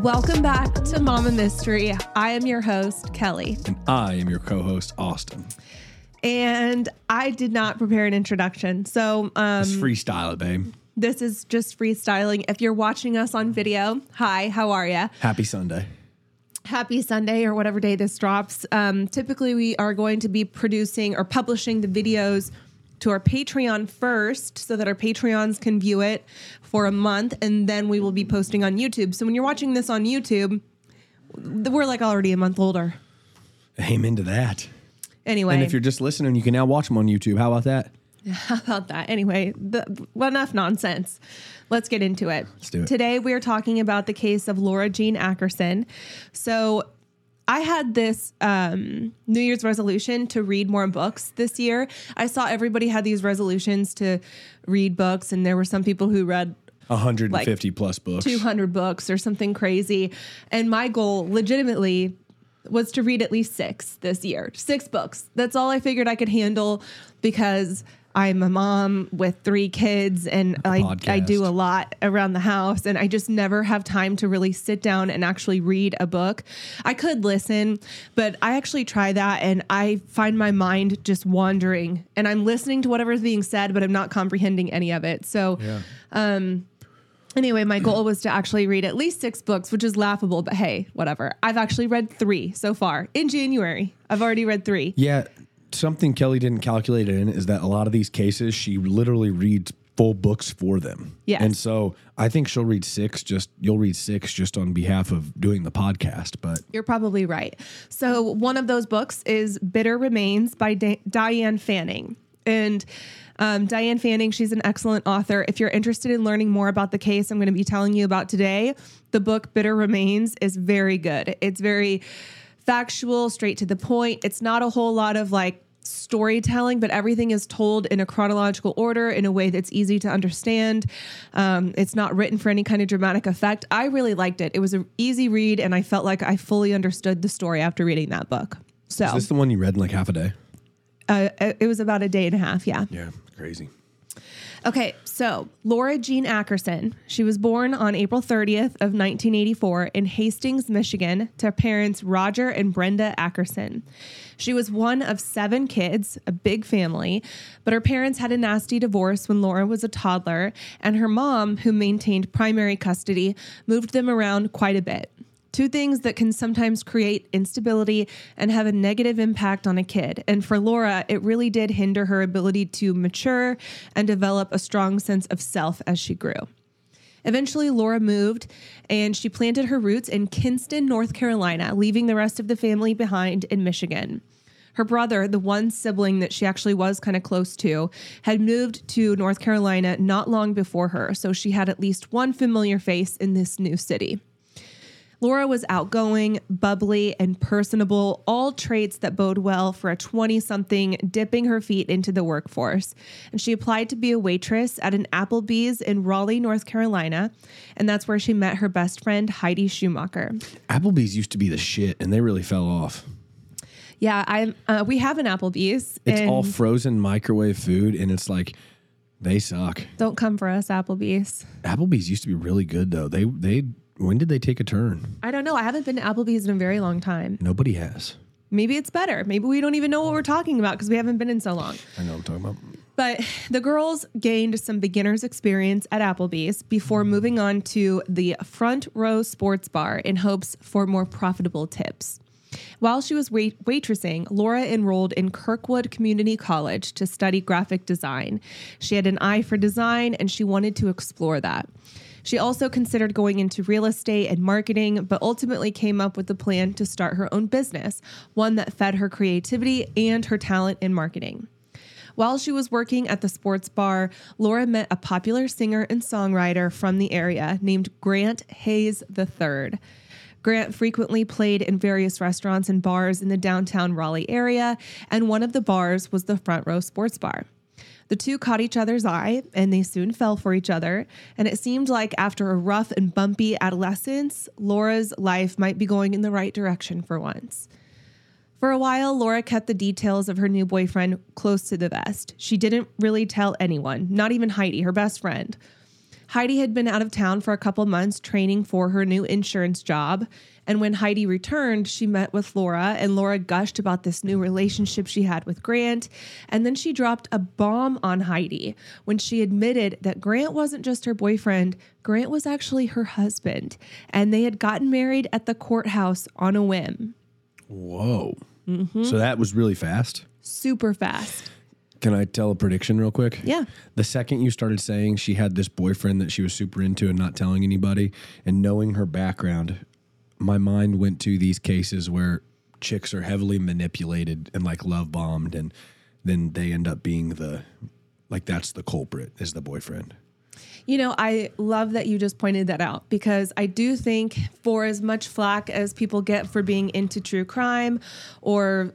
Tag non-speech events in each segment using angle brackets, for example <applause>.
Welcome back to Mama Mystery. I am your host, Kelly. And I am your co host, Austin. And I did not prepare an introduction. So um, It's freestyle it, babe. this is just freestyling. If you're watching us on video, hi, how are you? Happy Sunday. Happy Sunday or whatever day this drops. Um, typically, we are going to be producing or publishing the videos to our Patreon first so that our Patreons can view it for a month and then we will be posting on YouTube. So when you're watching this on YouTube, we're like already a month older. Amen to that. Anyway, And if you're just listening, you can now watch them on YouTube. How about that? <laughs> how about that? Anyway, the, well, enough nonsense. Let's get into it. Let's do it. Today we're talking about the case of Laura Jean Ackerson. So I had this um, New Year's resolution to read more books this year. I saw everybody had these resolutions to read books, and there were some people who read 150 plus books. 200 books or something crazy. And my goal, legitimately, was to read at least six this year. Six books. That's all I figured I could handle because I'm a mom with three kids and I, I do a lot around the house and I just never have time to really sit down and actually read a book. I could listen, but I actually try that and I find my mind just wandering and I'm listening to whatever's being said, but I'm not comprehending any of it. So, um, Anyway, my goal was to actually read at least six books, which is laughable, but hey, whatever. I've actually read three so far in January. I've already read three. Yeah. Something Kelly didn't calculate in is that a lot of these cases, she literally reads full books for them. Yes. And so I think she'll read six, just, you'll read six just on behalf of doing the podcast. But You're probably right. So, one of those books is Bitter Remains by Di- Diane Fanning. And um, Diane Fanning, she's an excellent author. If you're interested in learning more about the case I'm going to be telling you about today, the book Bitter Remains is very good. It's very factual, straight to the point. It's not a whole lot of like storytelling, but everything is told in a chronological order in a way that's easy to understand. Um, it's not written for any kind of dramatic effect. I really liked it. It was an easy read, and I felt like I fully understood the story after reading that book. So is this the one you read in like half a day? uh, it was about a day and a half. Yeah. Yeah. Crazy. Okay, so Laura Jean Ackerson, she was born on April 30th of 1984 in Hastings, Michigan, to parents Roger and Brenda Ackerson. She was one of seven kids, a big family, but her parents had a nasty divorce when Laura was a toddler, and her mom, who maintained primary custody, moved them around quite a bit. Two things that can sometimes create instability and have a negative impact on a kid. And for Laura, it really did hinder her ability to mature and develop a strong sense of self as she grew. Eventually, Laura moved and she planted her roots in Kinston, North Carolina, leaving the rest of the family behind in Michigan. Her brother, the one sibling that she actually was kind of close to, had moved to North Carolina not long before her, so she had at least one familiar face in this new city. Laura was outgoing, bubbly, and personable, all traits that bode well for a 20 something dipping her feet into the workforce. And she applied to be a waitress at an Applebee's in Raleigh, North Carolina. And that's where she met her best friend, Heidi Schumacher. Applebee's used to be the shit and they really fell off. Yeah, I uh, we have an Applebee's. It's all frozen microwave food and it's like, they suck. don't come for us, Applebee's. Applebee's used to be really good though. They they when did they take a turn? I don't know. I haven't been to Applebee's in a very long time. Nobody has. Maybe it's better. Maybe we don't even know what we're talking about because we haven't been in so long. I know what I'm talking about. But the girls gained some beginner's experience at Applebee's before moving on to the front row sports bar in hopes for more profitable tips. While she was wait- waitressing, Laura enrolled in Kirkwood Community College to study graphic design. She had an eye for design and she wanted to explore that. She also considered going into real estate and marketing, but ultimately came up with the plan to start her own business, one that fed her creativity and her talent in marketing. While she was working at the sports bar, Laura met a popular singer and songwriter from the area named Grant Hayes III. Grant frequently played in various restaurants and bars in the downtown Raleigh area, and one of the bars was the Front Row Sports Bar. The two caught each other's eye and they soon fell for each other. And it seemed like after a rough and bumpy adolescence, Laura's life might be going in the right direction for once. For a while, Laura kept the details of her new boyfriend close to the vest. She didn't really tell anyone, not even Heidi, her best friend. Heidi had been out of town for a couple months training for her new insurance job. And when Heidi returned, she met with Laura, and Laura gushed about this new relationship she had with Grant. And then she dropped a bomb on Heidi when she admitted that Grant wasn't just her boyfriend, Grant was actually her husband. And they had gotten married at the courthouse on a whim. Whoa. Mm-hmm. So that was really fast. Super fast. Can I tell a prediction real quick? Yeah. The second you started saying she had this boyfriend that she was super into and not telling anybody, and knowing her background, my mind went to these cases where chicks are heavily manipulated and like love bombed, and then they end up being the like that's the culprit is the boyfriend. You know, I love that you just pointed that out because I do think for as much flack as people get for being into true crime or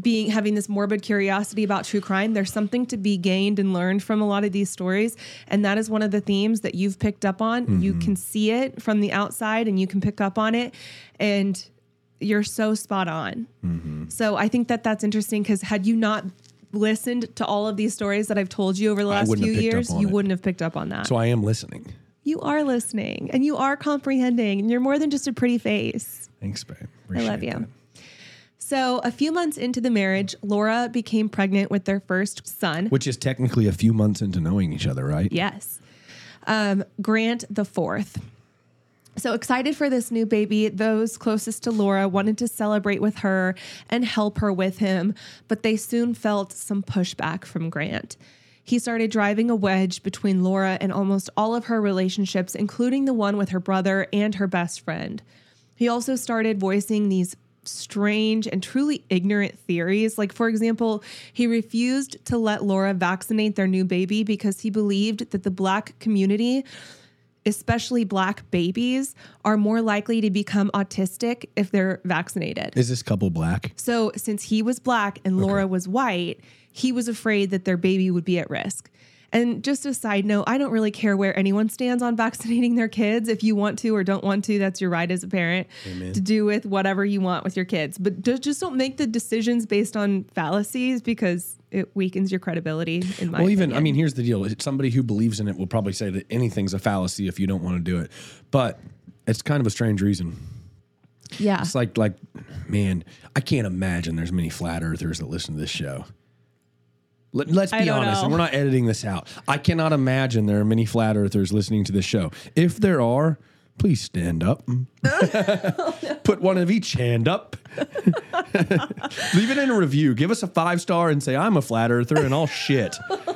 being having this morbid curiosity about true crime there's something to be gained and learned from a lot of these stories and that is one of the themes that you've picked up on you mm-hmm. can see it from the outside and you can pick up on it and you're so spot on mm-hmm. so i think that that's interesting because had you not listened to all of these stories that i've told you over the last few have picked up years you it. wouldn't have picked up on that So I am listening. you are listening and you are comprehending and you're more than just a pretty face Thanks, babe. I love you. that. So, a few months into the marriage, Laura became pregnant with their first son. Which is technically a few months into knowing each other, right? Yes. Um, Grant the fourth. So excited for this new baby. Those closest to Laura wanted to celebrate with her and help her with him, but they soon felt some pushback from Grant. He started driving a wedge between Laura and almost all of her relationships, including the one with her brother and her best friend. He also started voicing these strange and truly ignorant theories. Like, for example, he refused to let Laura vaccinate their new baby because he believed that the black community, especially black babies, are more likely to become autistic if they're vaccinated. Is this couple black? So, since he was black and Laura was white, he was afraid that their baby would be at risk. And just a side note, I don't really care where anyone stands on vaccinating their kids. If you want to or don't want to, that's your right as a parent to do with whatever you want with your kids. But just don't make the decisions based on fallacies because it weakens your credibility. In my Well, even I mean, here's the deal: somebody who believes in it will probably say that anything's a fallacy if you don't want to do it. But it's kind of a strange reason. yeah, It's like, like, man, I can't imagine there's many flat earthers that listen to this show. Let, us be honest, know. and we're not editing this out. I cannot imagine there are many flat earthers listening to this show. If there are, please stand up. <laughs> Put one of each hand up. <laughs> Leave it in a review. Give us a five star and say I'm a flat earther, and I'll shit. <laughs>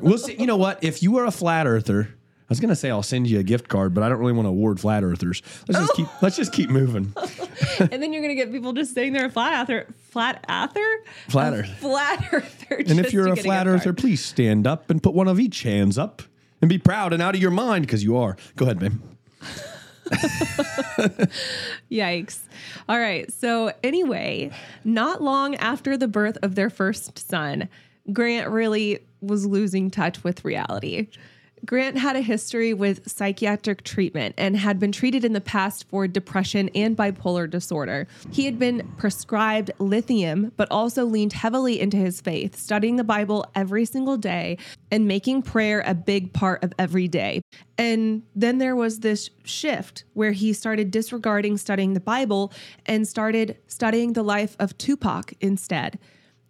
We'll see. You know what? If you are a flat earther, was gonna say I'll send you a gift card, but I don't really want to award flat earthers. Let's just keep. Let's just keep moving. <laughs> and then you're gonna get people just saying they're a flat earther, flat earther, Flat A earth. flat earther. And if you're a flat gift earther, please stand up and put one of each hands up and be proud and out of your mind because you are. Go ahead, babe. <laughs> Yikes. All right. So, anyway, not long after the birth of their first son, Grant really was losing touch with reality. Grant had a history with psychiatric treatment and had been treated in the past for depression and bipolar disorder. He had been prescribed lithium, but also leaned heavily into his faith, studying the Bible every single day and making prayer a big part of every day. And then there was this shift where he started disregarding studying the Bible and started studying the life of Tupac instead.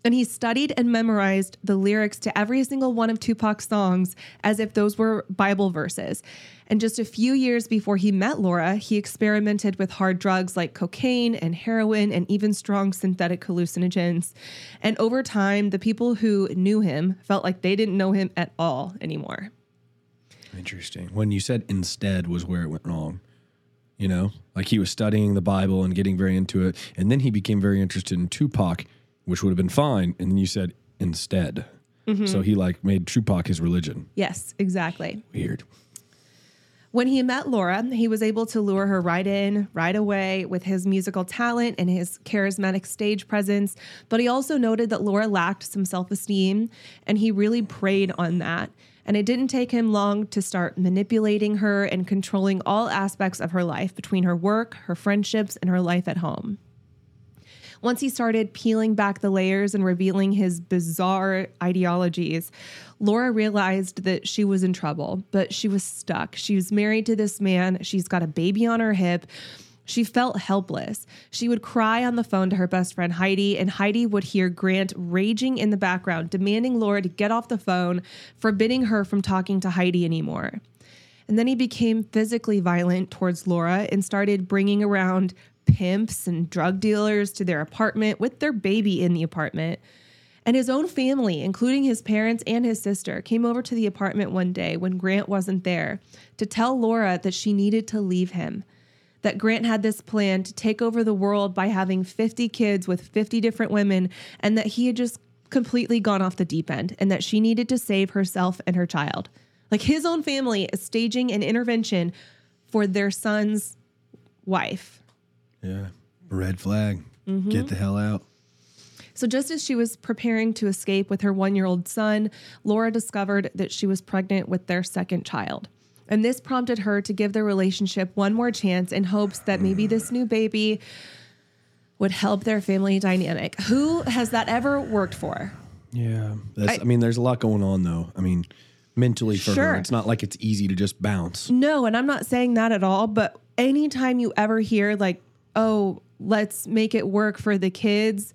And he studied and memorized the lyrics to every single one of Tupac's songs as if those were Bible verses. And just a few years before he met Laura, he experimented with hard drugs like cocaine and heroin and even strong synthetic hallucinogens. And over time, the people who knew him felt like they didn't know him at all anymore. Interesting. When you said instead was where it went wrong. You know, like he was studying the Bible and getting very into it, and then he became very interested in Tupac, which would have been fine. And then you said instead. Mm-hmm. So he like made Tupac his religion. Yes, exactly. Weird. When he met Laura, he was able to lure her right in, right away with his musical talent and his charismatic stage presence. But he also noted that Laura lacked some self esteem, and he really preyed on that. And it didn't take him long to start manipulating her and controlling all aspects of her life between her work, her friendships, and her life at home. Once he started peeling back the layers and revealing his bizarre ideologies, Laura realized that she was in trouble, but she was stuck. She was married to this man, she's got a baby on her hip. She felt helpless. She would cry on the phone to her best friend Heidi, and Heidi would hear Grant raging in the background, demanding Laura to get off the phone, forbidding her from talking to Heidi anymore. And then he became physically violent towards Laura and started bringing around pimps and drug dealers to their apartment with their baby in the apartment. And his own family, including his parents and his sister, came over to the apartment one day when Grant wasn't there to tell Laura that she needed to leave him. That Grant had this plan to take over the world by having 50 kids with 50 different women, and that he had just completely gone off the deep end, and that she needed to save herself and her child. Like his own family is staging an intervention for their son's wife. Yeah. Red flag. Get the hell out. So, just as she was preparing to escape with her one year old son, Laura discovered that she was pregnant with their second child. And this prompted her to give their relationship one more chance in hopes that maybe this new baby would help their family dynamic. Who has that ever worked for? Yeah. That's, I, I- mean, there's a lot going on, though. I mean, mentally for Sure. her, it's not like it's easy to just bounce. No, and I'm not saying that at all, but anytime you ever hear, like, oh, let's make it work for the kids,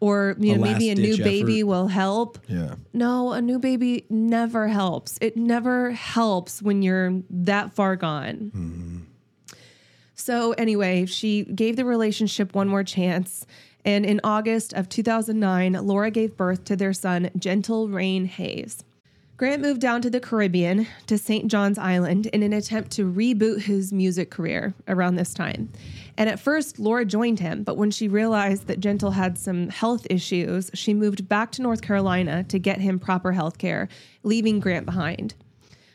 or, you A maybe a new baby effort. will help. Yeah. No, a new baby never helps. It never helps when you're that far gone. Mm-hmm. So, anyway, she gave the relationship one more chance. And in August of 2009, Laura gave birth to their son, Gentle Rain Hayes. Grant moved down to the Caribbean to St. John's Island in an attempt to reboot his music career around this time. And at first, Laura joined him, but when she realized that Gentle had some health issues, she moved back to North Carolina to get him proper health care, leaving Grant behind.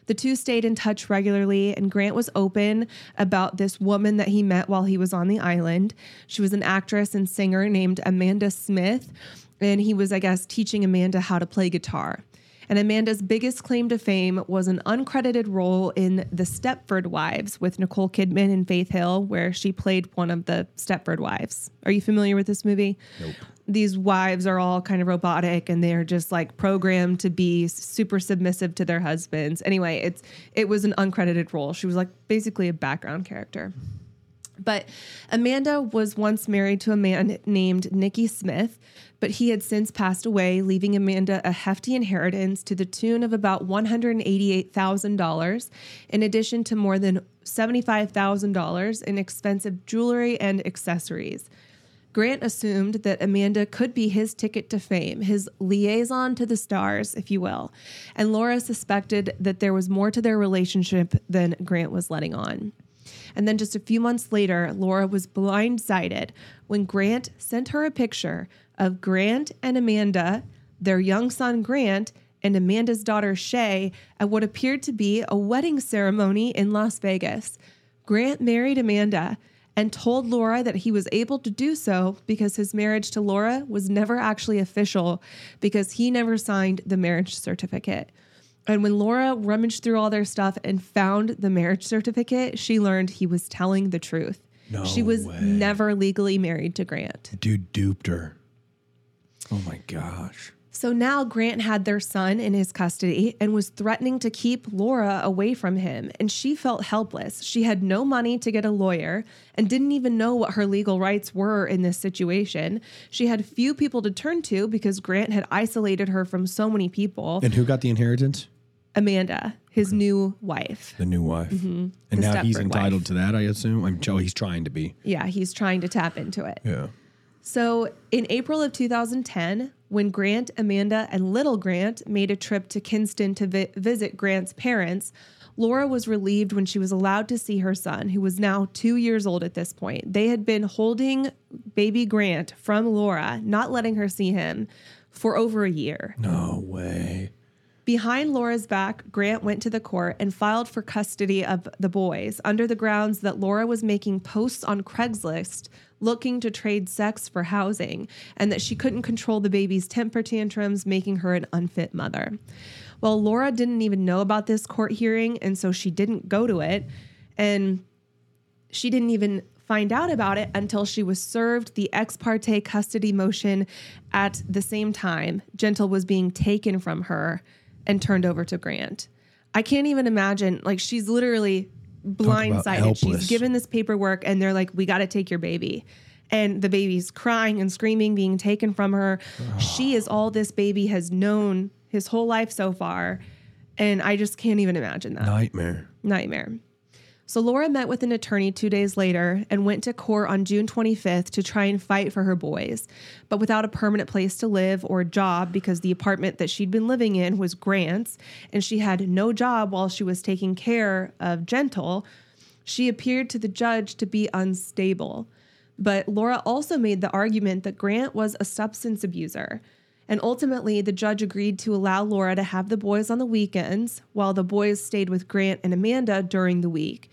The two stayed in touch regularly, and Grant was open about this woman that he met while he was on the island. She was an actress and singer named Amanda Smith, and he was, I guess, teaching Amanda how to play guitar. And Amanda's biggest claim to fame was an uncredited role in The Stepford Wives with Nicole Kidman and Faith Hill, where she played one of the Stepford wives. Are you familiar with this movie? Nope. these wives are all kind of robotic and they're just like programmed to be super submissive to their husbands. Anyway, it's it was an uncredited role. She was like basically a background character. But Amanda was once married to a man named Nikki Smith, but he had since passed away, leaving Amanda a hefty inheritance to the tune of about $188,000, in addition to more than $75,000 in expensive jewelry and accessories. Grant assumed that Amanda could be his ticket to fame, his liaison to the stars, if you will. And Laura suspected that there was more to their relationship than Grant was letting on. And then just a few months later, Laura was blindsided when Grant sent her a picture of Grant and Amanda, their young son Grant, and Amanda's daughter Shay at what appeared to be a wedding ceremony in Las Vegas. Grant married Amanda and told Laura that he was able to do so because his marriage to Laura was never actually official because he never signed the marriage certificate. And when Laura rummaged through all their stuff and found the marriage certificate, she learned he was telling the truth. No she was way. never legally married to Grant. Dude duped her. Oh my gosh. So now Grant had their son in his custody and was threatening to keep Laura away from him. And she felt helpless. She had no money to get a lawyer and didn't even know what her legal rights were in this situation. She had few people to turn to because Grant had isolated her from so many people. And who got the inheritance? Amanda, his new wife. The new wife. Mm-hmm. And The now he's entitled wife. to that, I assume. I'm Joe, he's trying to be. Yeah, he's trying to tap into it. Yeah. So, in April of 2010, when Grant, Amanda, and little Grant made a trip to Kinston to vi- visit Grant's parents, Laura was relieved when she was allowed to see her son, who was now two years old at this point. They had been holding baby Grant from Laura, not letting her see him for over a year No way. Behind Laura's back, Grant went to the court and filed for custody of the boys under the grounds that Laura was making posts on Craigslist looking to trade sex for housing and that she couldn't control the baby's temper tantrums, making her an unfit mother. Well, Laura didn't even know about this court hearing, and so she didn't go to it. And she didn't even find out about it until she was served the ex parte custody motion at the same time Gentle was being taken from her and turned over to Grant. I can't even imagine, like, she's literally blindsided. She's given this paperwork, and they're like, we got to take your baby. And the baby's crying and screaming, being taken from her. She is all this baby has known his whole life so far. And I just can't even imagine that Nightmare. nightmare. So Laura met with an attorney two days later and went to court on June 25th to try and fight for her boys, but without a permanent place to live or job because the apartment that she'd been living in was Grant's and she had no job while she was taking care of Gentle. She appeared to the judge to be unstable. But Laura also made the argument that Grant was a substance abuser. And ultimately, the judge agreed to allow Laura to have the boys on the weekends while the boys stayed with Grant and Amanda during the week.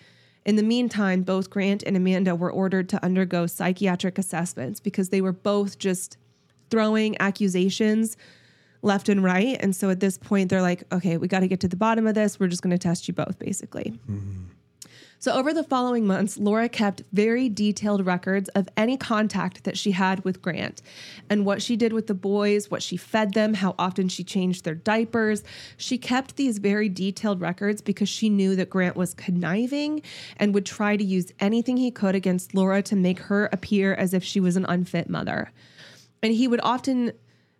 In the meantime, both Grant and Amanda were ordered to undergo psychiatric assessments because they were both just throwing accusations left and right. And so at this point, they're like, okay, we got to get to the bottom of this. We're just going to test you both, basically. Mm-hmm. So, over the following months, Laura kept very detailed records of any contact that she had with Grant and what she did with the boys, what she fed them, how often she changed their diapers. She kept these very detailed records because she knew that Grant was conniving and would try to use anything he could against Laura to make her appear as if she was an unfit mother. And he would often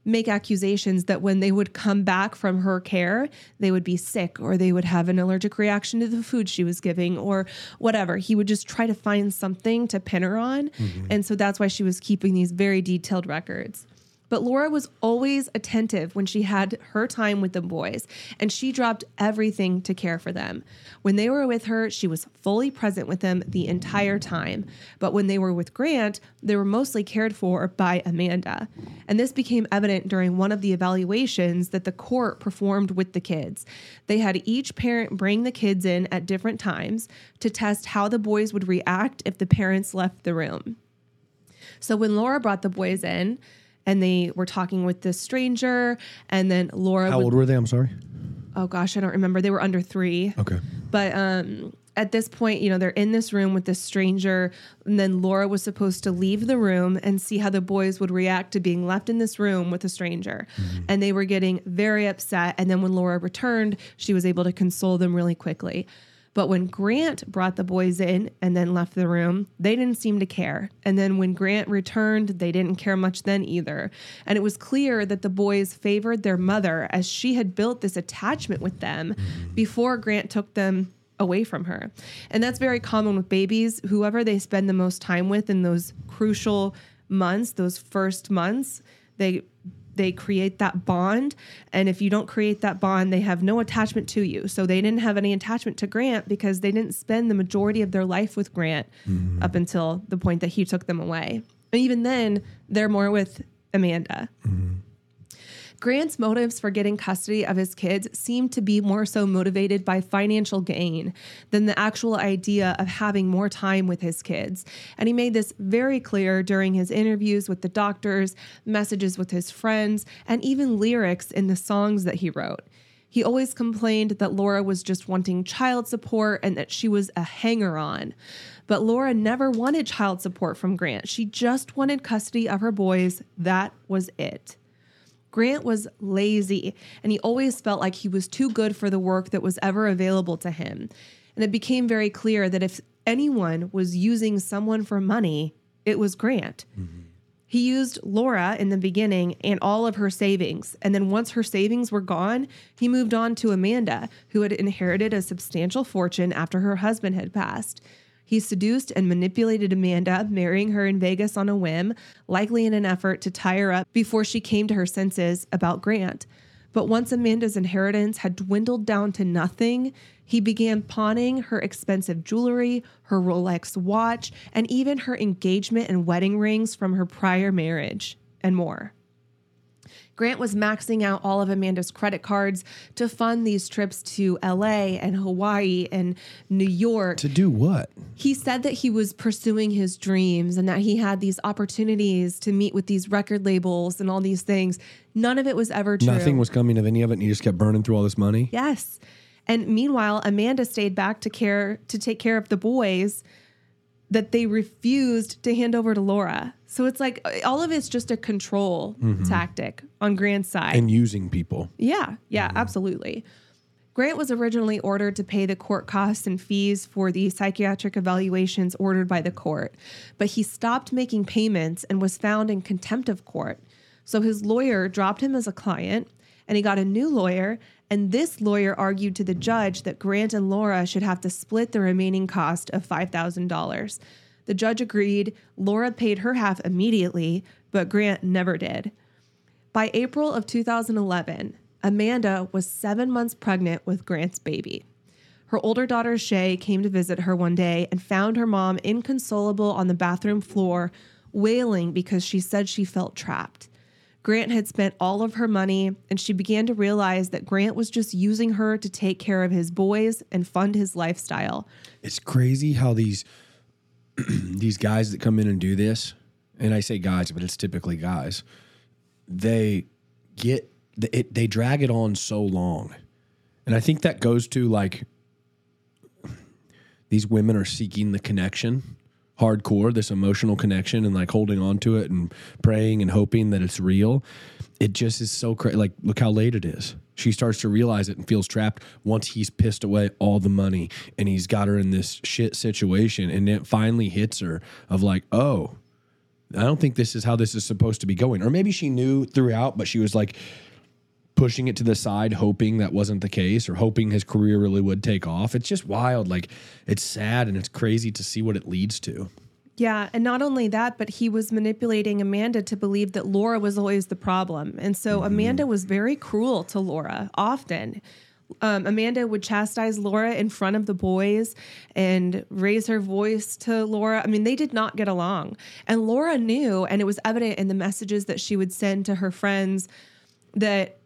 make accusations that when they would come back from her care, they would be sick or they would have an allergic reaction to the food she was giving or whatever. He would just try to find something to pin her on. Mm-hmm. And so that's why she was keeping these very detailed records. But Laura was always attentive when she had her time with the boys, and she dropped everything to care for them. When they were with her, she was fully present with them the entire time. But when they were with Grant, they were mostly cared for by Amanda. And this became evident during one of the evaluations that the court performed with the kids. They had each parent bring the kids in at different times to test how the boys would react if the parents left the room. So when Laura brought the boys in, and they were talking with this stranger, and then Laura. How would, old were they? I'm sorry. Oh gosh, I don't remember. They were under three. Okay. But um, at this point, you know, they're in this room with this stranger, and then Laura was supposed to leave the room and see how the boys would react to being left in this room with a stranger. And they were getting very upset. And then when Laura returned, she was able to console them really quickly. But when Grant brought the boys in and then left the room, they didn't seem to care. And then when Grant returned, they didn't care much then either. And it was clear that the boys favored their mother as she had built this attachment with them mm. before Grant took them away from her. And that's very common with babies. Whoever they spend the most time with in those crucial months, those first months, they they create that bond and if you don't create that bond they have no attachment to you. So they didn't have any attachment to grant because they didn't spend the majority of their life with grant mm-hmm. up until the point that he took them away. And even then they're more with amanda mm-hmm. Grant's motives for getting custody of his kids seemed to be more so motivated by financial gain than the actual idea of having more time with his kids. And he made this very clear during his interviews with the doctors, messages with his friends, and even lyrics in the songs that he wrote. He always complained that Laura was just wanting child support and that she was a hanger on. But Laura never wanted child support from Grant. She just wanted custody of her boys. That was it. Grant was lazy and he always felt like he was too good for the work that was ever available to him. And it became very clear that if anyone was using someone for money, it was Grant. Mm-hmm. He used Laura in the beginning and all of her savings. And then once her savings were gone, he moved on to Amanda, who had inherited a substantial fortune after her husband had passed. He seduced and manipulated Amanda, marrying her in Vegas on a whim, likely in an effort to tie her up before she came to her senses about Grant. But once Amanda's inheritance had dwindled down to nothing, he began pawning her expensive jewelry, her Rolex watch, and even her engagement and wedding rings from her prior marriage, and more. Grant was maxing out all of Amanda's credit cards to fund these trips to LA and Hawaii and New York. To do what? He said that he was pursuing his dreams and that he had these opportunities to meet with these record labels and all these things. None of it was ever true. Nothing was coming of any of it, and he just kept burning through all this money. Yes. And meanwhile, Amanda stayed back to care to take care of the boys that they refused to hand over to Laura. So it's like all of it's just a control mm-hmm. tactic on Grant's side. And using people. Yeah, yeah, mm-hmm. absolutely. Grant was originally ordered to pay the court costs and fees for the psychiatric evaluations ordered by the court, but he stopped making payments and was found in contempt of court. So his lawyer dropped him as a client and he got a new lawyer. And this lawyer argued to the judge that Grant and Laura should have to split the remaining cost of $5,000. The judge agreed. Laura paid her half immediately, but Grant never did. By April of 2011, Amanda was seven months pregnant with Grant's baby. Her older daughter Shay came to visit her one day and found her mom inconsolable on the bathroom floor, wailing because she said she felt trapped. Grant had spent all of her money, and she began to realize that Grant was just using her to take care of his boys and fund his lifestyle. It's crazy how these <clears throat> these guys that come in and do this, and I say guys, but it's typically guys. They get it. They drag it on so long, and I think that goes to like these women are seeking the connection hardcore this emotional connection and like holding on to it and praying and hoping that it's real it just is so crazy like look how late it is. She starts to realize it and feels trapped once he's pissed away all the money and he's got her in this shit situation and it finally hits her of like oh i don't think this is how this is supposed to be going. Or maybe she knew throughout but she was like pushing it to the side, hoping that wasn't the case, or hoping his career really would take off. It's just wild. Like it's sad and it's crazy to see what it leads to. Yeah, and not only that, but he was manipulating Amanda to believe that Laura was always the problem. And so Amanda was very cruel to Laura often. Um, Amanda would chastise Laura in front of the boys and raise her voice to Laura. I mean, they did not get along. And Laura knew, and it was evident in the messages that she would send to her friends that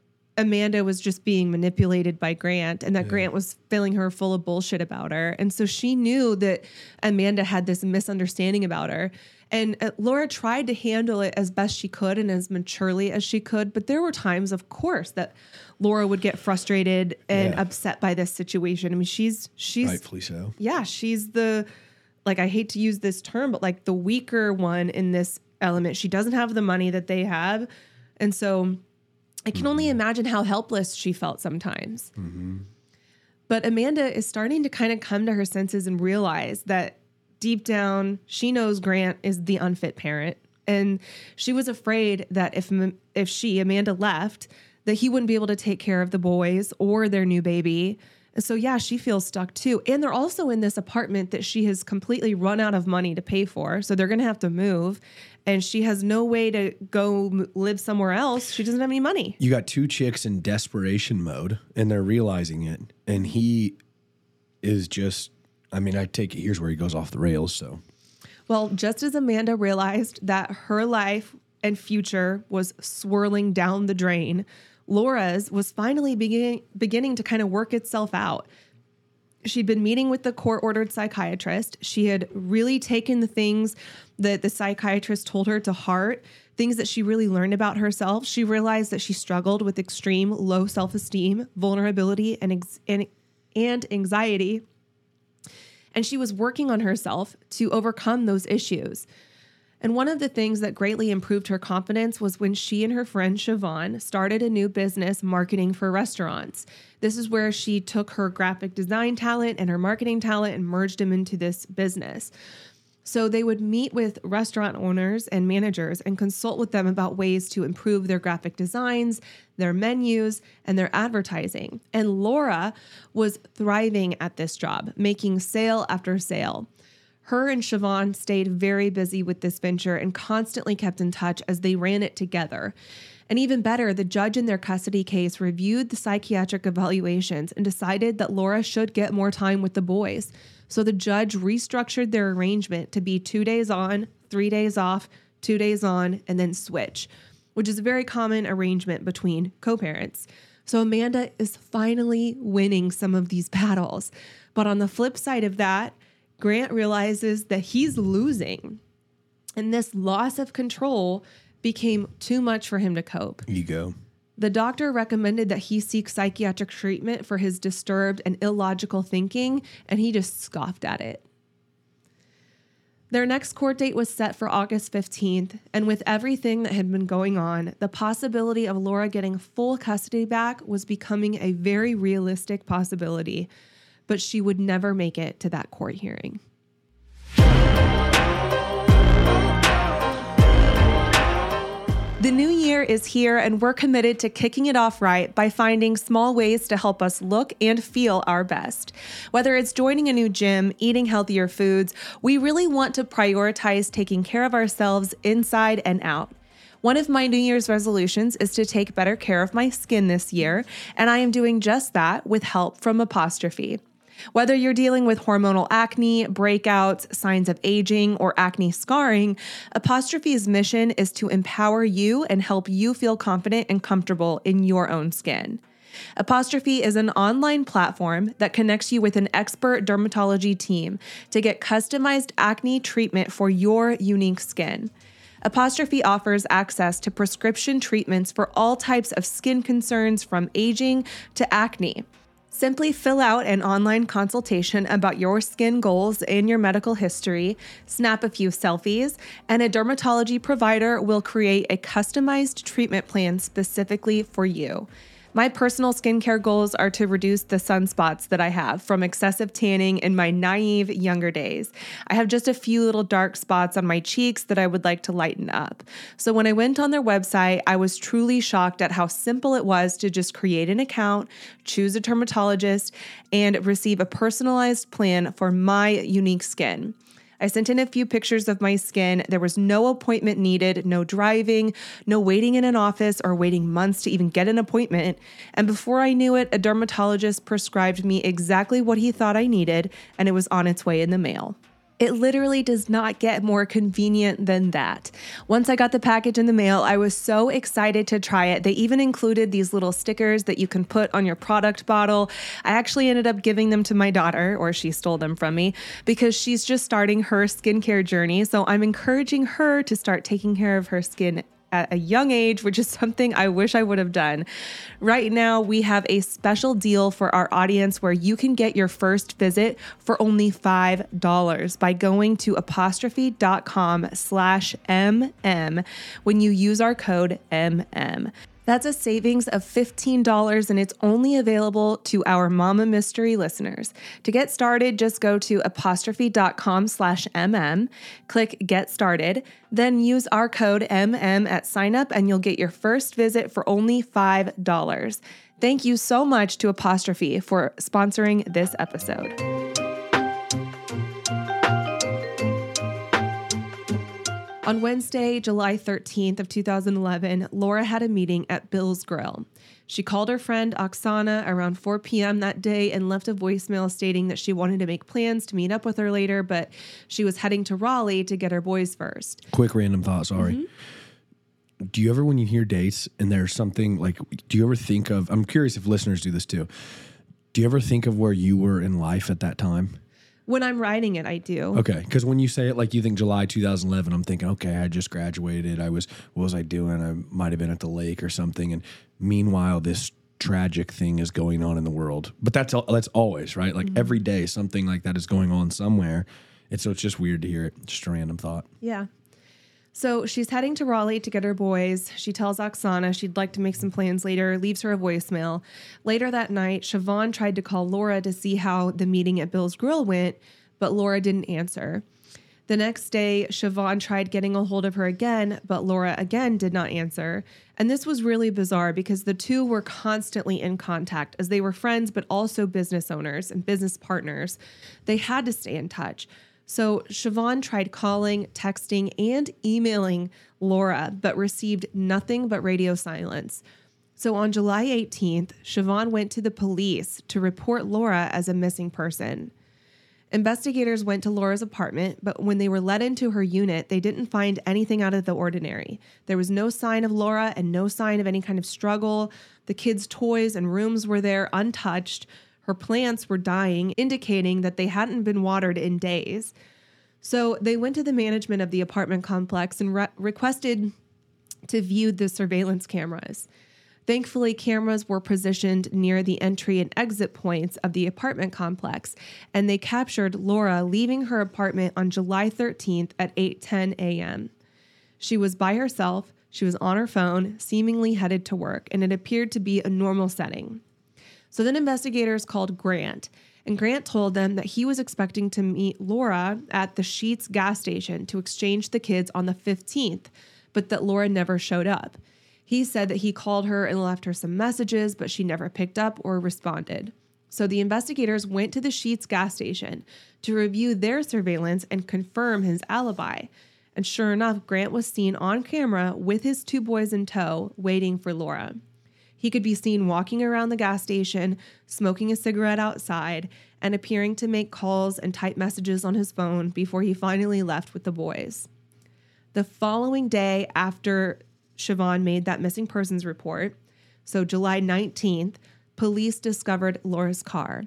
Amanda was just being manipulated by Grant and that Grant was filling her full of bullshit about her. And so she knew that Amanda had this misunderstanding about her. And uh, Laura tried to handle it as best she could and as maturely as she could. But there were times, of course, that Laura would get frustrated and Yeah. upset by this situation. I mean, she's, she's, Rightfully so. yeah, she's the like I hate to use this term, but like the weaker one in this element. She doesn't have the money that they have. And so I can only mm-hmm. imagine how helpless she felt sometimes. Mm-hmm. But Amanda is starting to kind of come to her senses and realize that deep down, she knows Grant is the unfit parent. And she was afraid that if if she, Amanda, left, that he wouldn't be able to take care of the boys or their new baby. And so, yeah, she feels stuck too. And they're also in this apartment that she has completely run out of money to pay for. So they're going to have to move. And she has no way to go live somewhere else. She doesn't have any money. You got two chicks in desperation mode and they're realizing it. And he is just, I mean, I take it here's where he goes off the rails. So Well, just as Amanda realized that her life and future was swirling down the drain, Laura's was finally beginning beginning to kind of work itself out. She'd been meeting with the court ordered psychiatrist. She had really taken the things that the psychiatrist told her to heart, things that she really learned about herself. She realized that she struggled with extreme low self esteem, vulnerability, and, ex- and, and anxiety and she was working on herself to overcome those issues. And one of the things that greatly improved her confidence was when she and her friend Siobhan started a new business marketing for restaurants. This is where she took her graphic design talent and her marketing talent and merged them into this business. So they would meet with restaurant owners and managers and consult with them about ways to improve their graphic designs, their menus, and their advertising. And Laura was thriving at this job, making sale after sale. Her and Siobhan stayed very busy with this venture and constantly kept in touch as they ran it together. And even better, the judge in their custody case reviewed the psychiatric evaluations and decided that Laura should get more time with the boys. So the judge restructured their arrangement to be two days on, three days off, two days on, and then switch. which is a very common arrangement between co parents. So Amanda is finally winning some of these <laughs> battles. But on the flip side of that, Grant realizes that he's losing. And this loss of control became too much for him to cope. Ego. The doctor recommended that he seek psychiatric treatment for his disturbed and illogical thinking, and he just scoffed at it. Their next court date was set for August 15th, and with everything that had been going on, the possibility of Laura getting full custody back was becoming a very realistic possibility, but she would never make it to that court hearing. The new year is here, and we're committed to kicking it off right by finding small ways to help us look and feel our best. Whether it's joining a new gym, eating healthier foods, we really want to prioritize taking care of ourselves inside and out. One of my New Year's resolutions is to take better care of my skin this year, and I am doing just that with help from Apostrophe. Whether you're dealing with hormonal acne, breakouts, signs of aging, or acne scarring, Apostrophe's mission is to empower you and help you feel confident and comfortable in your own skin. Apostrophe is an online platform that connects you with an expert dermatology team to get customized acne treatment for your unique skin. Apostrophe offers access to prescription treatments for all types of skin concerns from aging to acne. Simply fill out an online consultation about your skin goals and your medical history, snap a few selfies, and a dermatology provider will create a customized treatment plan specifically for you. My personal skincare goals are to reduce the sunspots that I have from excessive tanning in my naive younger days. I have just a few little dark spots on my cheeks that I would like to lighten up. So when I went on their website, I was truly shocked at how simple it was to just create an account, choose a dermatologist, and receive a personalized plan for my unique skin. I sent in a few pictures of my skin. There was no appointment needed, no driving, no waiting in an office or waiting months to even get an appointment. And before I knew it, a dermatologist prescribed me exactly what he thought I needed, and it was on its way in the mail. It literally does not get more convenient than that. Once I got the package in the mail, I was so excited to try it. They even included these little stickers that you can put on your product bottle. I actually ended up giving them to my daughter, or she stole them from me, because she's just starting her skincare journey. So I'm encouraging her to start taking care of her skin at a young age, which is <laughs> something I wish I would have done. Right now, we have a special deal for our audience where you can get your first visit for only $5 by going to apostrophe.com slash MM when you use our code MM. That's a savings of $15 and it's only available to our Mama Mystery listeners. To get started, just go to apostrophe.com slash MM, click get started, then use our code MM at signup, and you'll get your first visit for only $5. Thank you so much to Apostrophe for sponsoring this episode. On Wednesday, July 13th of 2011, Laura had a meeting at Bill's Grill. She called her friend Oksana around 4 p.m. that day and left a voicemail stating that she wanted to make plans to meet up with her later, but she was heading to Raleigh to get her boys first. Quick random thought, sorry. Mm-hmm. Do you ever, when you hear dates and there's something like, do you ever think of, I'm curious if listeners do this too. Do you ever think of where you were in life at that time? When I'm writing it, I do. Okay, because when you say it like you think July 2011, I'm thinking, okay, I just graduated. I was, what was I doing? I might have been at the lake or something. And meanwhile, this tragic thing is going on in the world. But that's that's always right. Like mm-hmm. every day, something like that is going on somewhere. And so it's just weird to hear it. Just a random thought. Yeah. So she's heading to Raleigh to get her boys. She tells Oksana she'd like to make some plans later, leaves her a voicemail. Later that night, Siobhan tried to call Laura to see how the meeting at Bill's Grill went, but Laura didn't answer. The next day, Siobhan tried getting a hold of her again, but Laura again did not answer. And this was really bizarre because the two were constantly in contact as they were friends, but also business owners and business partners. They had to stay in touch. So Siobhan tried calling, texting, and emailing Laura, but received nothing but radio silence. So on July 18th, Siobhan went to the police to report Laura as a missing person. Investigators went to Laura's apartment, but when they were let into her unit, they didn't find anything out of the ordinary. There was no sign of Laura and no sign of any kind of struggle. The kids' toys and rooms were there untouched. Her plants were dying, indicating that they hadn't been watered in days. So they went to the management of the apartment complex and re- requested to view the surveillance cameras. Thankfully, cameras were positioned near the entry and exit points of the apartment complex, and they captured Laura leaving her apartment on July 13th at 8:10 a.m. She was by herself, she was on her phone, seemingly headed to work, and it appeared to be a normal setting. So then investigators called Grant, and Grant told them that he was expecting to meet Laura at the Sheetz gas station to exchange the kids on the 15th, but that Laura never showed up. He said that he called her and left her some messages, but she never picked up or responded. So the investigators went to the Sheetz gas station to review their surveillance and confirm his alibi. And sure enough, Grant was seen on camera with his two boys in tow, waiting for Laura. He could be seen walking around the gas station, smoking a cigarette outside, and appearing to make calls and type messages on his phone before he finally left with the boys. The following day after Siobhan made that missing persons report, so July 19th, police discovered Laura's car.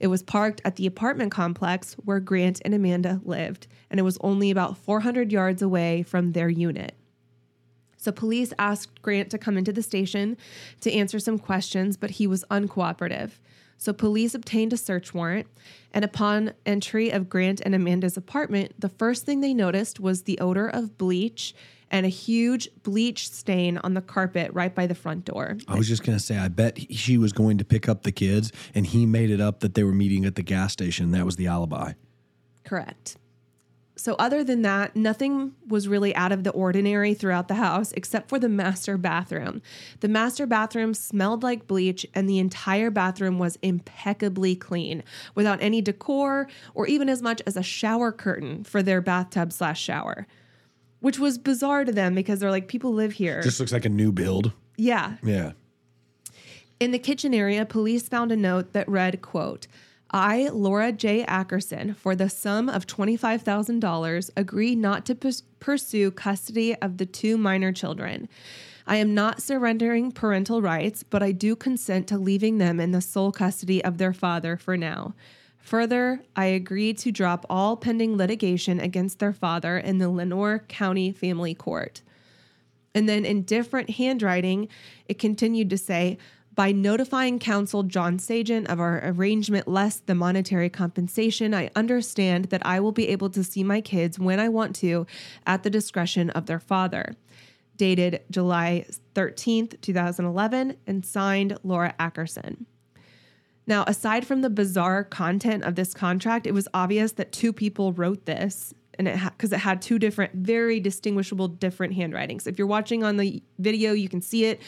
It was parked at the apartment complex where Grant and Amanda lived, and it was only about 400 yards away from their unit. So, police asked Grant to come into the station to answer some questions, but he was uncooperative. So, police obtained a search warrant, and upon entry of Grant and Amanda's apartment, the first thing they noticed was the odor of bleach and a huge bleach stain on the carpet right by the front door. I was just going to say, I bet he- she was going to pick up the kids and he made it up that they were meeting at the gas station. That was the alibi. Correct. So, other than that, nothing was really out of the ordinary throughout the house except for the master bathroom. The master bathroom smelled like bleach, and the entire bathroom was impeccably clean without any decor or even as much as a shower curtain for their bathtub slash shower, which was bizarre to them because they're like, people live here. Just looks like a new build. yeah. Yeah. In the kitchen area, police found a note that read, quote, I, Laura J. Ackerson, for the sum of $25,000, agree not to pursue custody of the two minor children. I am not surrendering parental rights, but I do consent to leaving them in the sole custody of their father for now. Further, I agree to drop all pending litigation against their father in the Lenoir County Family Court. And then in different handwriting, it continued to say, by notifying counsel John Sagan of our arrangement less the monetary compensation, I understand that I will be able to see my kids when I want to at the discretion of their father. Dated July 13th, 2011, and signed Laura Ackerson. Now, aside from the bizarre content of this contract, it was obvious that two people wrote this and it because it had two different very distinguishable different handwritings. If you're watching on the video, you can see it.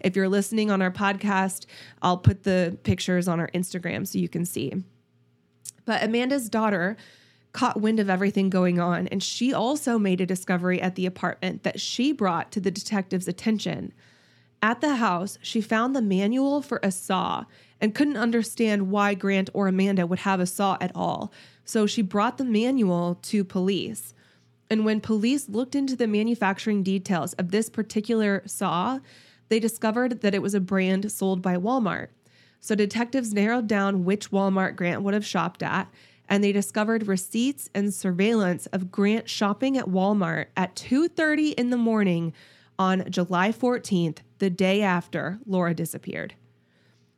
If you're listening on our podcast, I'll put the pictures on our Instagram so you can see. But Amanda's daughter caught wind of everything going on and she also made a discovery at the apartment that she brought to the detective's attention. At the house, she found the manual for a saw and couldn't understand why Grant or Amanda would have a saw at all. So she brought the manual to police. And when police looked into the manufacturing details of this particular saw, they discovered that it was a brand sold by Walmart. So detectives narrowed down which Walmart Grant would have shopped at, and they discovered receipts and surveillance of Grant shopping at Walmart at 2:30 in the morning on July 14th, the day after Laura disappeared.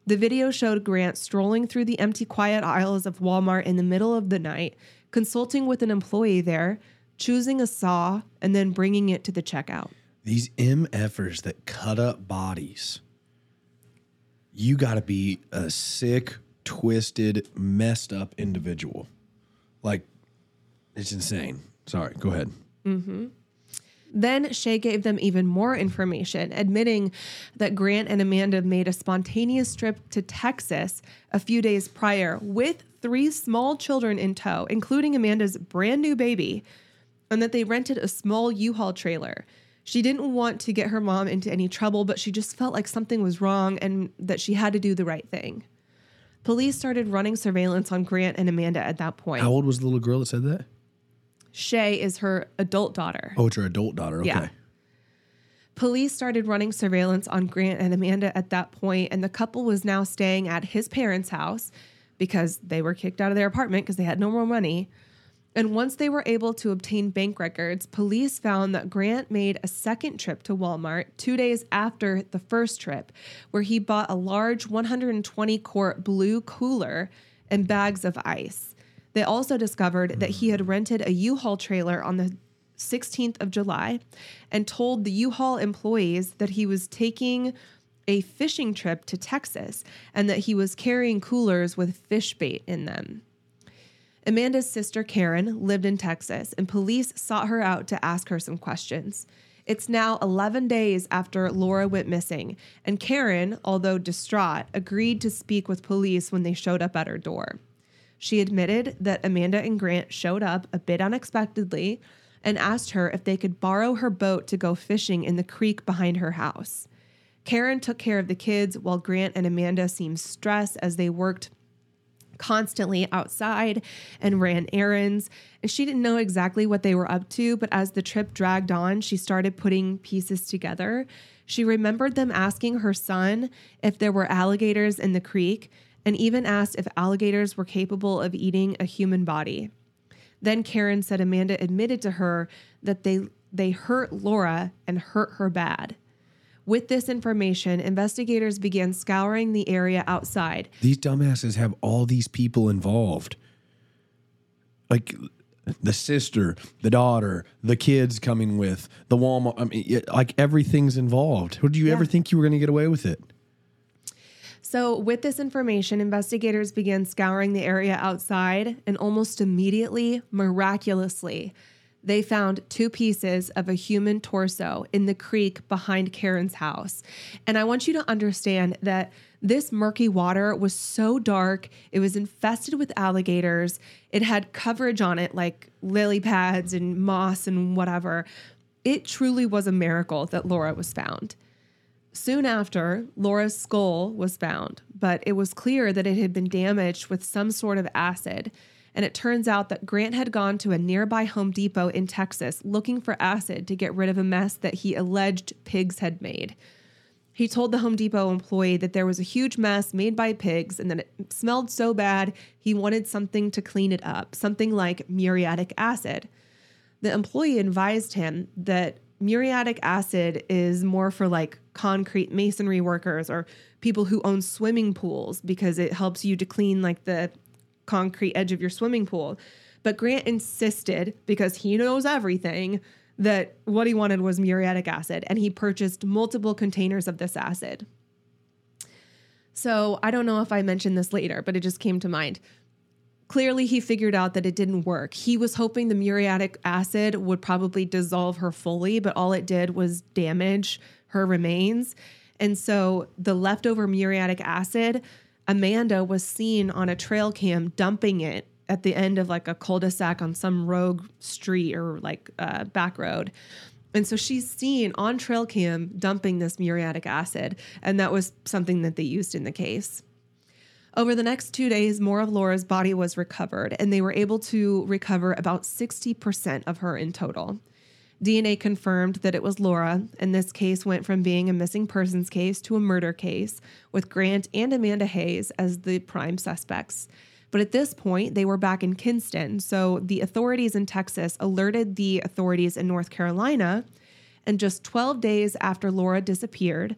The video showed Grant strolling through the empty, quiet aisles of Walmart in the middle of the night, consulting with an employee there, choosing a saw, and then bringing it to the checkout. These MFers that cut up bodies, you got to be a sick, twisted, messed up individual. Like, it's insane. Sorry, go ahead. Mm-hmm. Then Shay gave them even more information, admitting that Grant and Amanda made a spontaneous trip to Texas a few days prior with three small children in tow, including Amanda's brand new baby, and that they rented a small U Haul trailer. She didn't want to get her mom into any trouble, but she just felt like something was wrong and that she had to do the right thing. Police started running surveillance on Grant and Amanda at that point. How old was the little girl that said that? Shay is her adult daughter. Oh, it's her adult daughter. Okay. Yeah. Police started running surveillance on Grant and Amanda at that point, and the couple was now staying at his parents' house because they were kicked out of their apartment because they had no more money. And once they were able to obtain bank records, police found that Grant made a second trip to Walmart two days after the first trip, where he bought a large 120 quart blue cooler and bags of ice. They also discovered that he had hmm. rented a U Haul trailer on the 16th of July and told the U Haul employees that he was taking a fishing trip to Texas and that he was carrying coolers with fish bait in them. Amanda's sister Karen lived in Texas, and police sought her out to ask her some questions. It's now 11 days after Laura went missing, and Karen, although distraught, agreed to speak with police when they showed up at her door. She admitted that Amanda and Grant showed up a bit unexpectedly and asked her if they could borrow her boat to go fishing in the creek behind her house. Karen took care of the kids while Grant and Amanda seemed stressed as they worked constantly outside and ran errands. And she didn't know exactly what they were up to, but as the trip dragged on, she started putting pieces together. She remembered them asking her son if there were alligators in the creek and even asked if alligators were capable of eating a human body. Then Karen said Amanda admitted to her that they they hurt Laura and hurt her bad. With this information, investigators began scouring the area outside. These dumbasses have all these people involved. Like the sister, the daughter, the kids coming with, the Walmart. I mean, like everything's involved. Would you ever think you were going to get away with it? So, with this information, investigators began scouring the area outside, and almost immediately, miraculously, they found two pieces of a human torso in the creek behind Karen's house. And I want you to understand that this murky water was so dark, it was infested with alligators, it had coverage on it like lily pads and moss and whatever. It truly was a miracle that Laura was found. Soon after, Laura's skull was found, but it was clear that it had been damaged with some sort of acid. And it turns out that Grant had gone to a nearby Home Depot in Texas looking for acid to get rid of a mess that he alleged pigs had made. He told the Home Depot employee that there was a huge mess made by pigs and that it smelled so bad he wanted something to clean it up, something like muriatic acid the employee advised him that muriatic acid is more for like concrete masonry workers or people who own swimming pools because it helps you to clean like the concrete edge of your swimming pool. But Grant insisted because he knows everything that what he wanted was muriatic acid and he purchased multiple containers of this acid. So, I don't know if I mentioned this later, but it just came to mind clearly he figured out that it didn't work. He was hoping the muriatic acid would probably dissolve her fully, but all it did was damage her remains. And so the leftover muriatic acid, Amanda was seen on a trail cam dumping it at the end of like a cul-de-sac on some rogue street or like uh, back road. And so she's seen on trail cam dumping this muriatic acid. And that was something that they used in the case. Over the next two days, more of Laura's body was recovered, and they were able to recover about 60% of her in total. DNA confirmed that it was Laura, and this case went from being a missing persons case to a murder case, with Grant and Amanda Hayes as the prime suspects. But at this point, they were back in Kinston, so the authorities in Texas alerted the authorities in North Carolina. And just 12 days after Laura disappeared,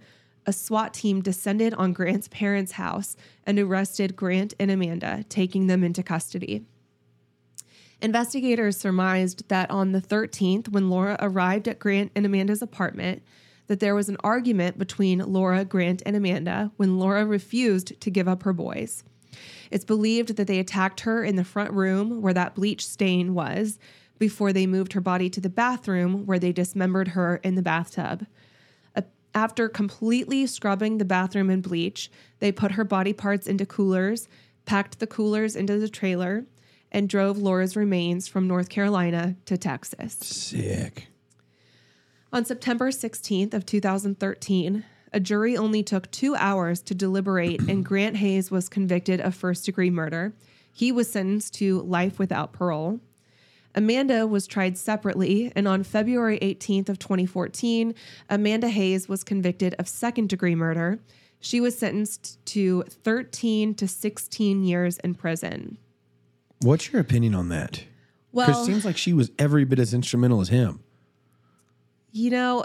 a SWAT team descended on Grant's parents' house and arrested Grant and Amanda, taking them into custody. Investigators surmised that on the 13th, when Laura arrived at Grant and Amanda's apartment, that there was an argument between Laura, Grant, and Amanda when Laura refused to give up her boys. It's believed that they attacked her in the front room where that bleach stain was before they moved her body to the bathroom where they dismembered her in the bathtub. After completely scrubbing the bathroom in bleach, they put her body parts into coolers, packed the coolers into the trailer, and drove Laura's remains from North Carolina to Texas. Sick. On September 16th of 2013, a jury only took two hours to deliberate, and Grant Hayes was convicted of first degree murder. He was sentenced to life without parole. Amanda was tried separately, and on February 18th of 2014, Amanda Hayes was convicted of second degree murder. She was sentenced to 13 to 16 years in prison. What's your opinion on that? Well, it seems like she was every bit as instrumental as him. you know,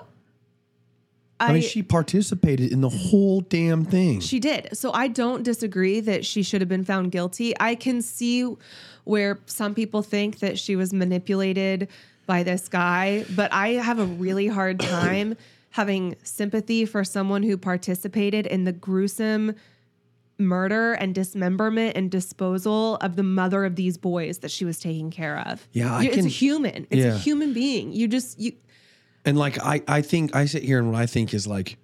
I, I, mean, she participated in the whole damn thing. She did. So I don't disagree that she should have been found guilty. I can see where some people think that she was manipulated by this guy, but I have a really hard <coughs> time having sympathy for someone who participated in the gruesome murder and dismemberment and disposal of the mother of these boys that she was taking care of. Yeah, I it's can- a human. It's Yeah. a human being. You just you And like I, I think I sit here and what I think is like,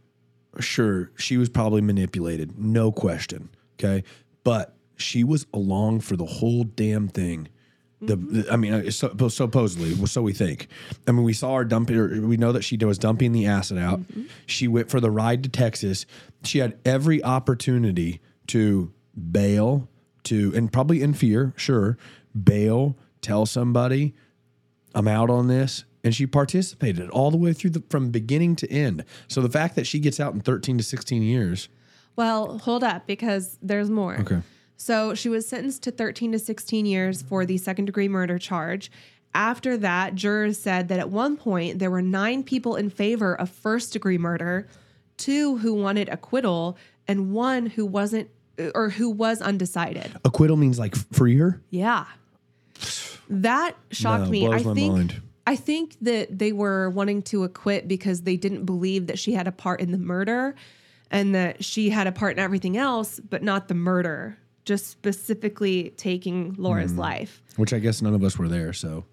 sure, she was probably manipulated, no question. Okay. But she was along for the whole damn thing. The, the- I mean, uh, so, supposedly, so we think. I mean, we saw her dumping. Or we know that she was dumping the acid out. She went for the ride to Texas. She had every opportunity to bail, to and probably in fear, sure, bail, tell somebody, I'm out on this. And she participated all the way through the from beginning to end. So the fact that she gets out in 13 to 16 years. Well, hold up because there's more. Okay. So she was sentenced to 13 to 16 years for the second degree murder charge. After that, jurors said that at one point there were nine people in favor of first degree murder, two who wanted acquittal, and one who wasn't or who was undecided. Acquittal means like free her. Yeah. That shocked No, me. blows I my think mind. I think that they were wanting to acquit because they didn't believe that she had a part in the murder and that she had a part in everything else, but not the murder, just specifically taking Laura's Hmm. life. Which I guess none of us were there. So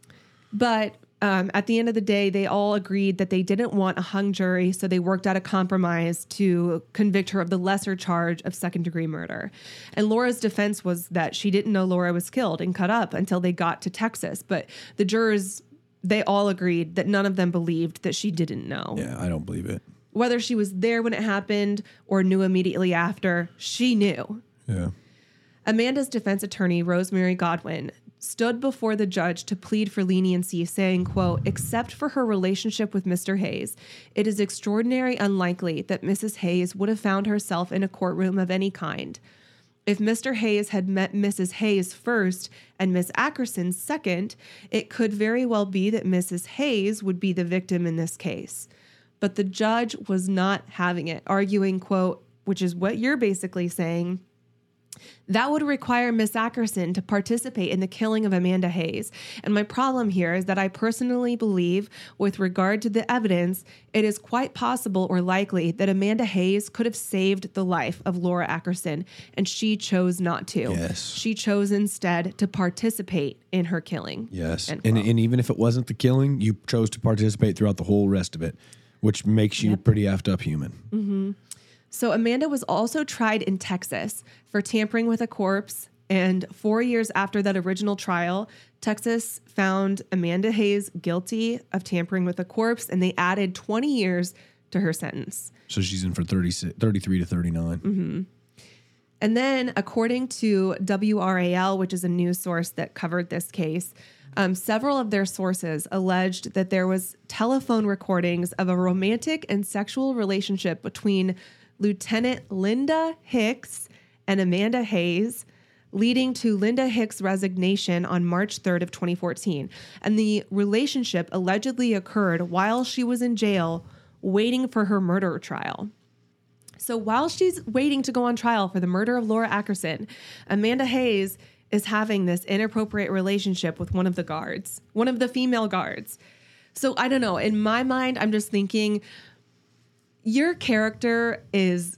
But um, at the end of the day, they all agreed that they didn't want a hung jury, so they worked out a compromise to convict her of the lesser charge of second degree murder. And Laura's defense was that she didn't know Laura was killed and cut up until they got to Texas. But the jurors, they all agreed that none of them believed that she didn't know. yeah, I don't believe it. Whether she was there when it happened or knew immediately after, she knew. Yeah. Amanda's defense attorney, Rosemary Godwin, stood before the judge to plead for leniency, saying, quote, except for her relationship with Mr. Hayes, it is extraordinary unlikely that Mrs. Hayes would have found herself in a courtroom of any kind. If Mr. Hayes had met Mrs. Hayes first and Miss Ackerson second, it could very well be that Mrs. Hayes would be the victim in this case. But the judge was not having it, arguing, quote, which is what you're basically saying, that would require Miss Ackerson to participate in the killing of Amanda Hayes. And my problem here is that I personally believe, with regard to the evidence, it is quite possible or likely that Amanda Hayes could have saved the life of Laura Ackerson, and she chose not to. Yes. She chose instead to participate in her killing. Yes. And, and even if it wasn't the killing, you chose to participate throughout the whole rest of it, which makes you a pretty effed up human. Mm-hmm. So Amanda was also tried in Texas for tampering with a corpse. And four years after that original trial, Texas found Amanda Hayes guilty of tampering with a corpse, and they added 20 years to her sentence. So she's in for 36, 33 to 39. And then, according to WRAL, which is a news source that covered this case, um, several of their sources alleged that there was telephone recordings of a romantic and sexual relationship between Lieutenant Linda Hicks and Amanda Hayes, leading to Linda Hicks' resignation on March 3rd of 2014. And the relationship allegedly occurred while she was in jail waiting for her murder trial. So while she's waiting to go on trial for the murder of Laura Ackerson, Amanda Hayes is having this inappropriate relationship with one of the guards, one of the female guards. So I don't know. In my mind, I'm just thinking your character is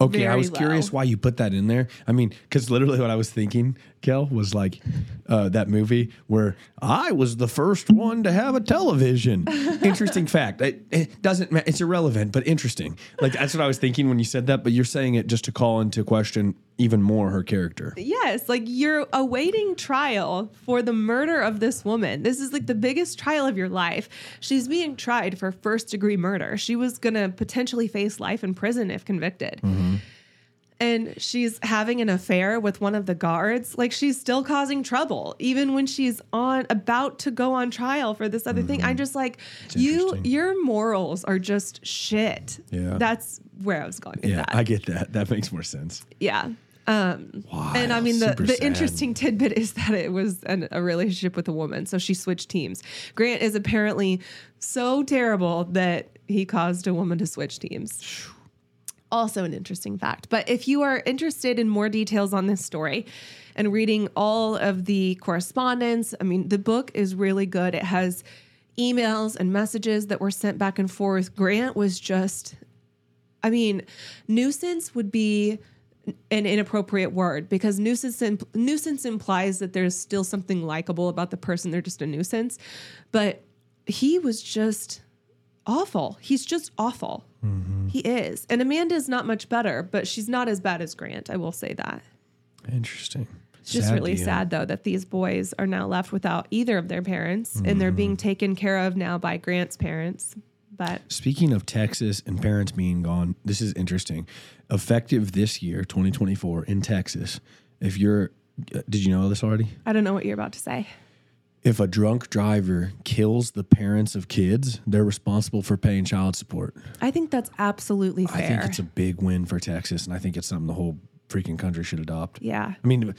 Okay, I very was curious why you put that in there. I mean, because literally what I was thinking, Kel, was like uh, that movie where I was the first one to have a television. <laughs> interesting fact. It, it doesn't. ma- It's irrelevant, but interesting. Like that's what I was thinking when you said that. But you're saying it just to call into question even more her character. Yes, like you're awaiting trial for the murder of this woman. This is like the biggest trial of your life. She's being tried for first degree murder. She was going to potentially face life in prison if convicted. Mm-hmm. And she's having an affair with one of the guards. Like she's still causing trouble even when she's on about to go on trial for this other thing. I'm mm-hmm. just like you interesting. your morals are just shit. Yeah. That's where I was going with Yeah, that. I get that. That makes more sense. Yeah. Um, Wow, and I mean, the, the sad. interesting tidbit is <laughs> that it was an, a relationship with a woman. So she switched teams. Grant is apparently so terrible that he caused a woman to switch teams. Also, an interesting fact. But if you are interested in more details on this story and reading all of the correspondence, I mean, the book is really good. It has emails and messages that were sent back and forth. Grant was just I mean, nuisance would be an inappropriate word because nuisance imp- nuisance implies that there's still something likable about the person. They're just a nuisance, but he was just awful. He's just awful. Mm-hmm. He is, and Amanda is not much better, but she's not as bad as Grant. I will say that. Interesting. It's just really sad though that these boys are now left without either of their parents, and they're mm-hmm. being taken care of now by Grant's parents. But Speaking of Texas and parents being gone, this is interesting. Effective this year, 2024, in Texas, if you're, uh, did you know this already? I don't know what you're about to say. If a drunk driver kills the parents of kids, they're responsible for paying child support. I think that's absolutely fair. I think it's a big win for Texas, and I think it's something the whole freaking country should adopt. yeah. I mean,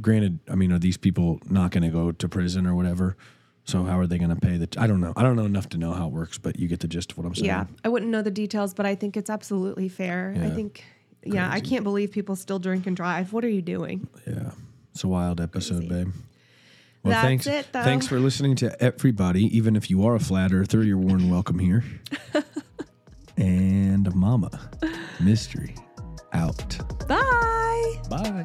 granted, I mean, are these people not going to go to prison or whatever? So how are they going to pay the? I don't know. I don't know enough to know how it works, but you get the gist of what I'm saying. Yeah, I wouldn't know the details, but I think it's absolutely fair. I Yeah. think, yeah, I can't believe people still drink and drive. What are you doing? Yeah. It's a wild episode, babe. Well, That's thanks. it, though. Thanks for listening to everybody. Even if you are a flat earther, you're warm welcome here. <laughs> and Mama Mystery out. Bye. Bye.